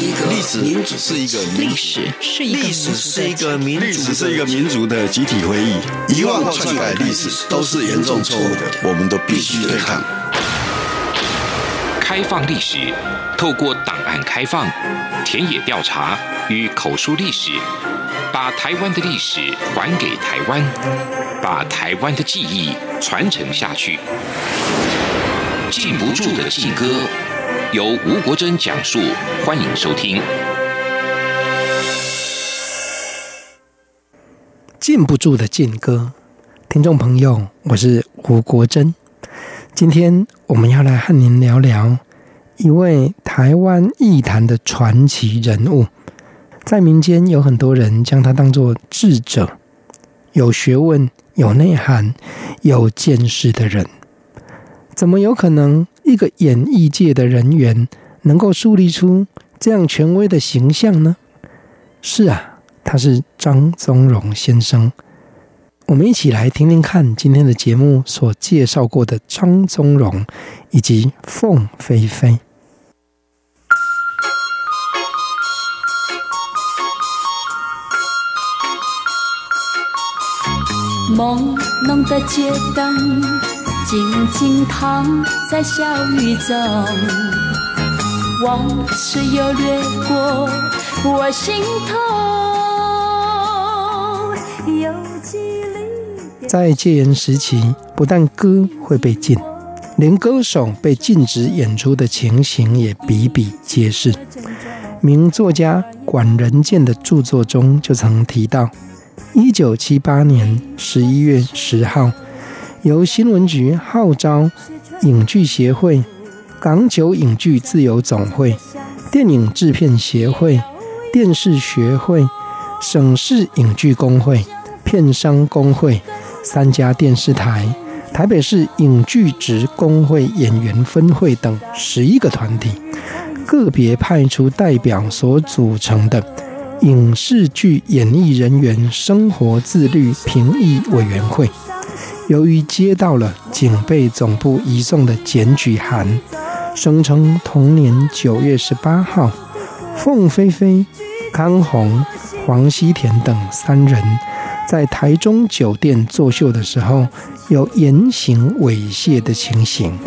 历史是一个民族，历史是一个民族，历史是一个民族的集体回忆。遗忘、篡改历史都是严重错误的，我们都必须对抗。开放历史，透过档案开放、田野调查与口述历史，把台湾的历史还给台湾，把台湾的记忆传承下去。禁不住的禁歌。由吴国珍讲述，欢迎收听。禁不住的禁歌，听众朋友，我是吴国珍。今天我们要来和您聊聊一位台湾艺坛的传奇人物，在民间有很多人将他当作智者，有学问、有内涵、有见识的人，怎么有可能？一个演艺界的人员能够树立出这样权威的形象呢？是啊，他是张宗荣先生。我们一起来听听看今天的节目所介绍过的张宗荣以及凤飞飞。朦胧的街灯。静静躺在小雨中，往事又掠过我心头。在戒严时期，不但歌会被禁，连歌手被禁止演出的情形也比比皆是。名作家管仁健的著作中就曾提到，一九七八年十一月十号。由新闻局号召影剧协会、港九影剧自由总会、电影制片协会、电视学会、省市影剧工会、片商工会三家电视台、台北市影剧职工会演员分会等十一个团体，个别派出代表所组成的影视剧演艺人员生活自律评议委员会。由于接到了警备总部移送的检举函，声称同年九月十八号，凤飞飞、康弘、黄西田等三人在台中酒店作秀的时候有言行猥亵的情形，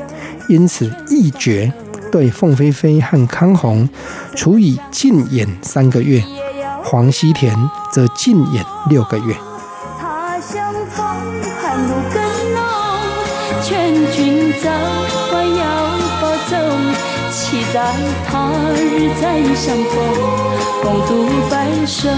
因此一决对凤飞飞和康弘处以禁演三个月，黄西田则禁演六个月。期待他日再相逢，共度白首。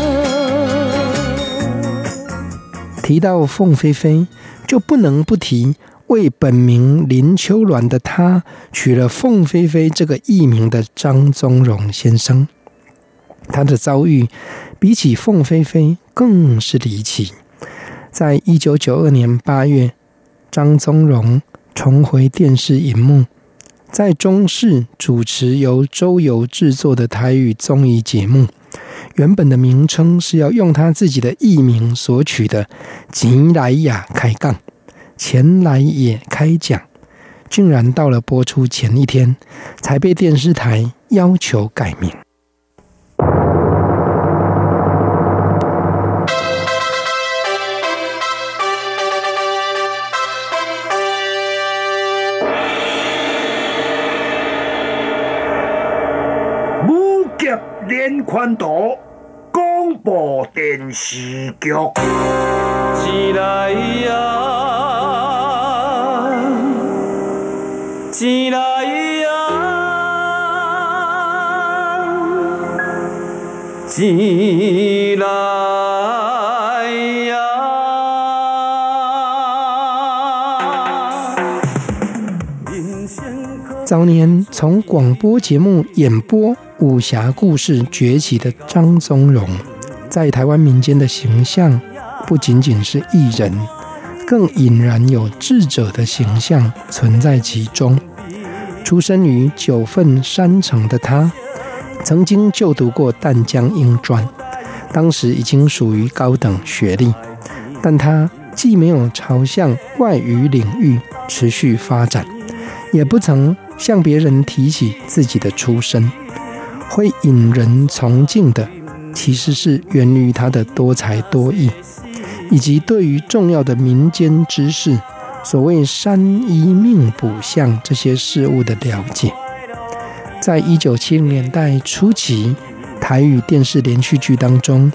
提到凤飞飞，就不能不提为本名林秋鸾的他取了凤飞飞这个艺名的张宗荣先生。他的遭遇比起凤飞飞更是离奇。在一九九二年八月，张宗荣重回电视荧幕。在中视主持由周游制作的台语综艺节目，原本的名称是要用他自己的艺名所取的“吉来雅开杠”，钱来也开讲，竟然到了播出前一天，才被电视台要求改名。播电视局。钱来呀，钱来呀，钱来呀。早年从广播节目演播。武侠故事崛起的张宗荣，在台湾民间的形象不仅仅是艺人，更引然有智者的形象存在其中。出生于九份山城的他，曾经就读过淡江英专，当时已经属于高等学历，但他既没有朝向外语领域持续发展，也不曾向别人提起自己的出身。会引人崇敬的，其实是源于他的多才多艺，以及对于重要的民间知识，所谓山医命卜相这些事物的了解。在一九七零年代初期，台语电视连续剧当中，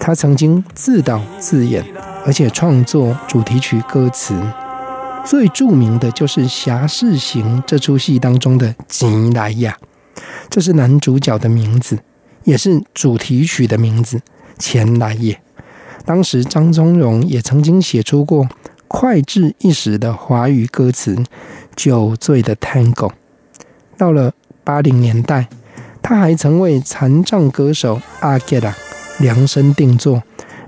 他曾经自导自演，而且创作主题曲歌词。最著名的就是《侠士行》这出戏当中的“吉来亚”，这是男主角的名字，也是主题曲的名字“钱来也”。当时张宗荣也曾经写出过脍炙一时的华语歌词《酒醉的 Tango》。到了八零年代，他还曾为残障歌手阿杰拉量身定做《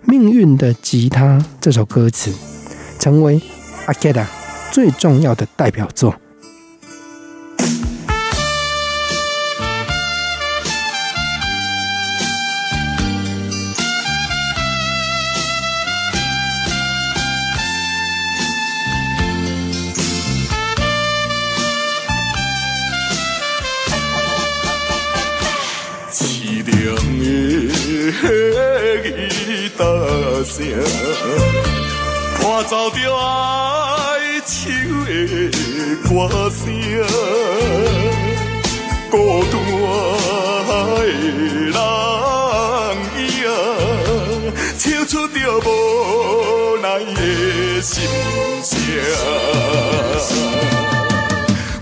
命运的吉他》这首歌词，成为阿杰拉。最重要的代表作。吉他声，伴奏着爱。唱的歌声，孤单的人影，唱出着无奈的心声。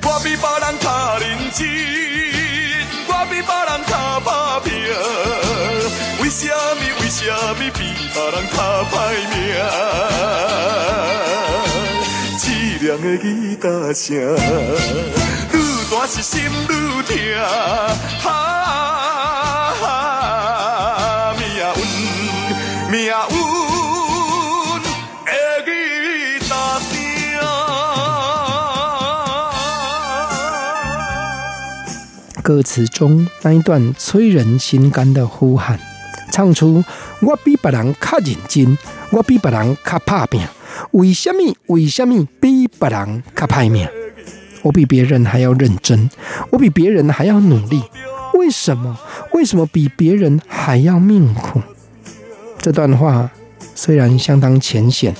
我比别人较认真，我比别人较打拼，什么比别人较歹命？亮的吉他声，愈大是心愈痛。哈，命运，命运的吉他声。歌词中那一段催人心肝的呼喊，唱出我比别人较认真，我比别人较打拼。为什么？为什么比别人较歹命？我比别人还要认真，我比别人还要努力。为什么？为什么比别人还要命苦？这段话虽然相当浅显，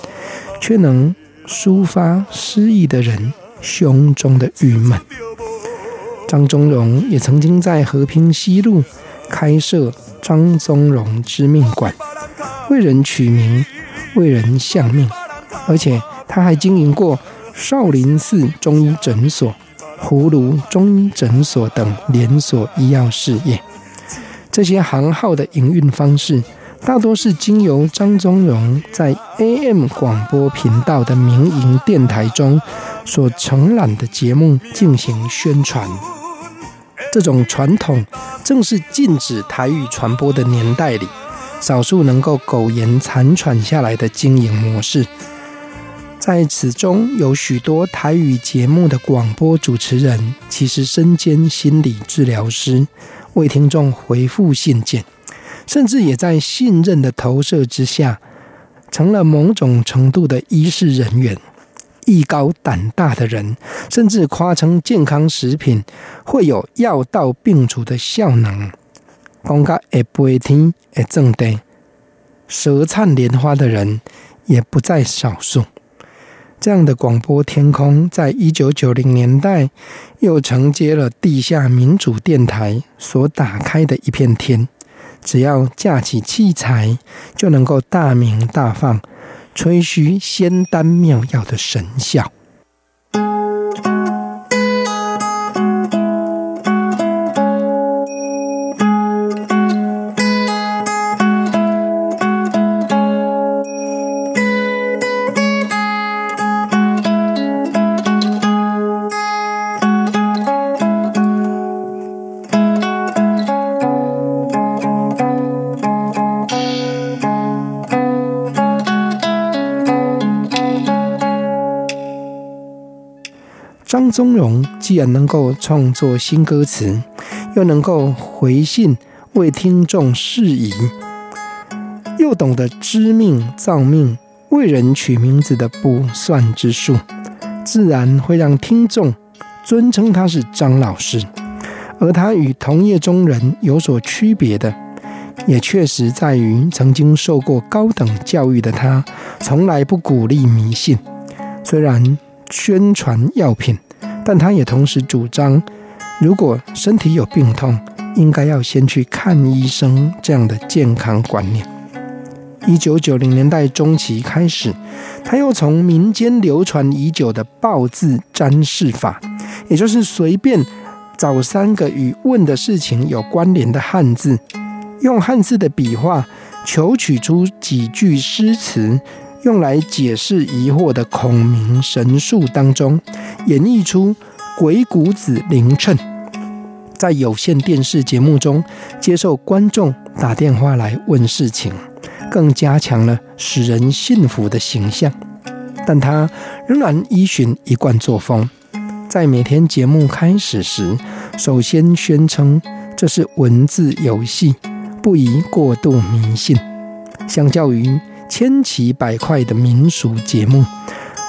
却能抒发失意的人胸中的郁闷。张宗荣也曾经在和平西路开设张宗荣知命馆，为人取名，为人相命。而且他还经营过少林寺中医诊所、葫芦中医诊所等连锁医药事业。这些行号的营运方式，大多是经由张宗荣在 AM 广播频道的民营电台中所承揽的节目进行宣传。这种传统正是禁止台语传播的年代里，少数能够苟延残喘下来的经营模式。在此中有许多台语节目的广播主持人，其实身兼心理治疗师，为听众回复信件，甚至也在信任的投射之下，成了某种程度的医事人员。艺高胆大的人，甚至夸称健康食品会有药到病除的效能。讲甲会飞天会种地，舌灿莲花的人也不在少数。这样的广播天空，在一九九零年代又承接了地下民主电台所打开的一片天。只要架起器材，就能够大鸣大放，吹嘘仙丹妙药的神效。宗荣既然能够创作新歌词，又能够回信为听众释疑，又懂得知命造命、为人取名字的卜算之术，自然会让听众尊称他是张老师。而他与同业中人有所区别的，也确实在于曾经受过高等教育的他，从来不鼓励迷信。虽然宣传药品，但他也同时主张，如果身体有病痛，应该要先去看医生。这样的健康观念。一九九零年代中期开始，他又从民间流传已久的报字占事法，也就是随便找三个与问的事情有关联的汉字，用汉字的笔画求取出几句诗词，用来解释疑惑的孔明神术当中，演绎出鬼谷子临阵，在有线电视节目中接受观众打电话来问事情。更加强了使人信服的形象，但他仍然依循一贯作风，在每天节目开始时，首先宣称这是文字游戏，不宜过度迷信。相较于千奇百怪的民俗节目，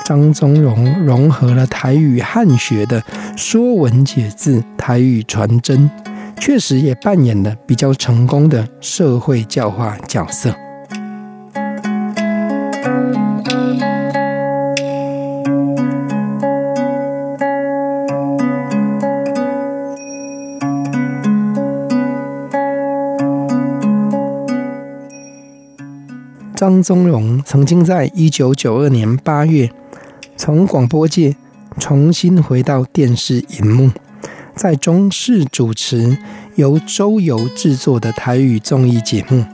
张宗荣融合了台语汉学的说文解字、台语传真，确实也扮演了比较成功的社会教化角色。张宗荣曾经在一九九二年八月从广播界重新回到电视荧幕，在中视主持由周游制作的台语综艺节目。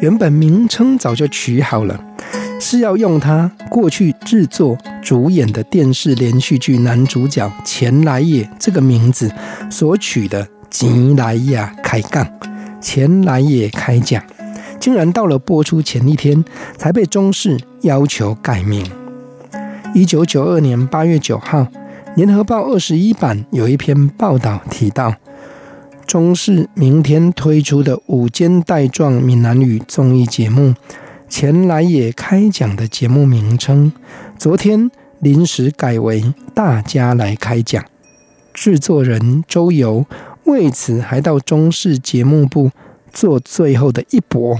原本名称早就取好了，是要用他过去制作主演的电视连续剧男主角钱来也这个名字所取的“钱来也开讲”，钱来也开讲。竟然到了播出前一天，才被中视要求改名。一九九二年八月九号，《联合报》二十一版有一篇报道提到，中视明天推出的五间带状闽南语综艺节目《前来也开讲》的节目名称，昨天临时改为《大家来开讲》。制作人周游为此还到中视节目部做最后的一搏。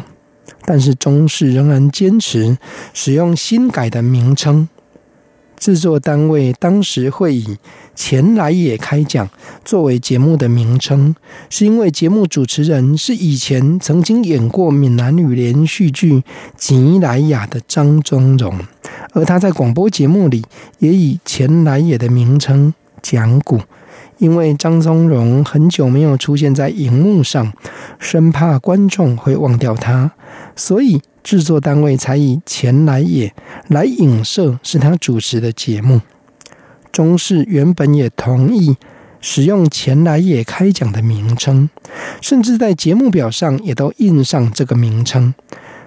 但是中视仍然坚持使用新改的名称。制作单位当时会以“钱来也开讲”作为节目的名称，是因为节目主持人是以前曾经演过闽南语连续剧《吉来雅》的张宗荣，而他在广播节目里也以“钱来也”的名称讲古。因为张宗荣很久没有出现在荧幕上，生怕观众会忘掉他，所以制作单位才以钱来也来影射是他主持的节目。中视原本也同意使用钱来也开讲的名称，甚至在节目表上也都印上这个名称，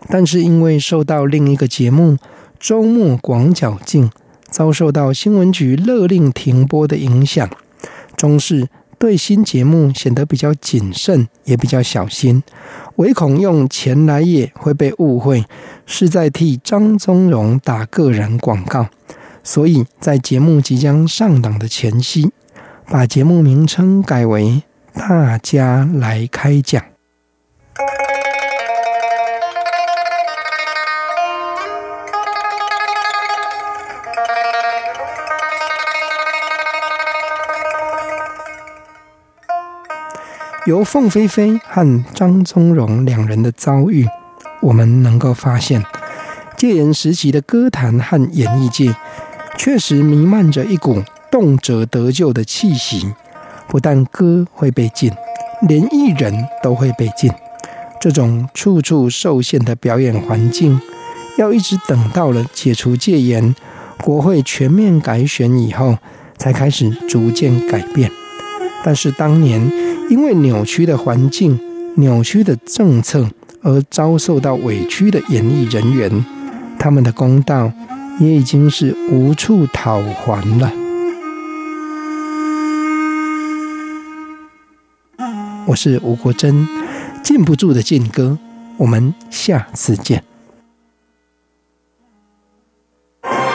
但是因为受到另一个节目周末广角镜遭受到新闻局勒令停播的影响。中视对新节目显得比较谨慎，也比较小心，唯恐用钱来也会被误会是在替张宗荣打个人广告，所以在节目即将上档的前夕，把节目名称改为“大家来开讲”。由凤飞飞和张宗荣两人的遭遇，我们能够发现，戒严时期的歌坛和演艺界确实弥漫着一股动辄得咎的气息。不但歌会被禁，连艺人都会被禁。这种处处受限的表演环境，要一直等到了解除戒严、国会全面改选以后，才开始逐渐改变。但是当年。因为扭曲的环境、扭曲的政策而遭受到委屈的演艺人员，他们的公道也已经是无处讨还了。我是吴国珍，禁不住的禁歌，我们下次见。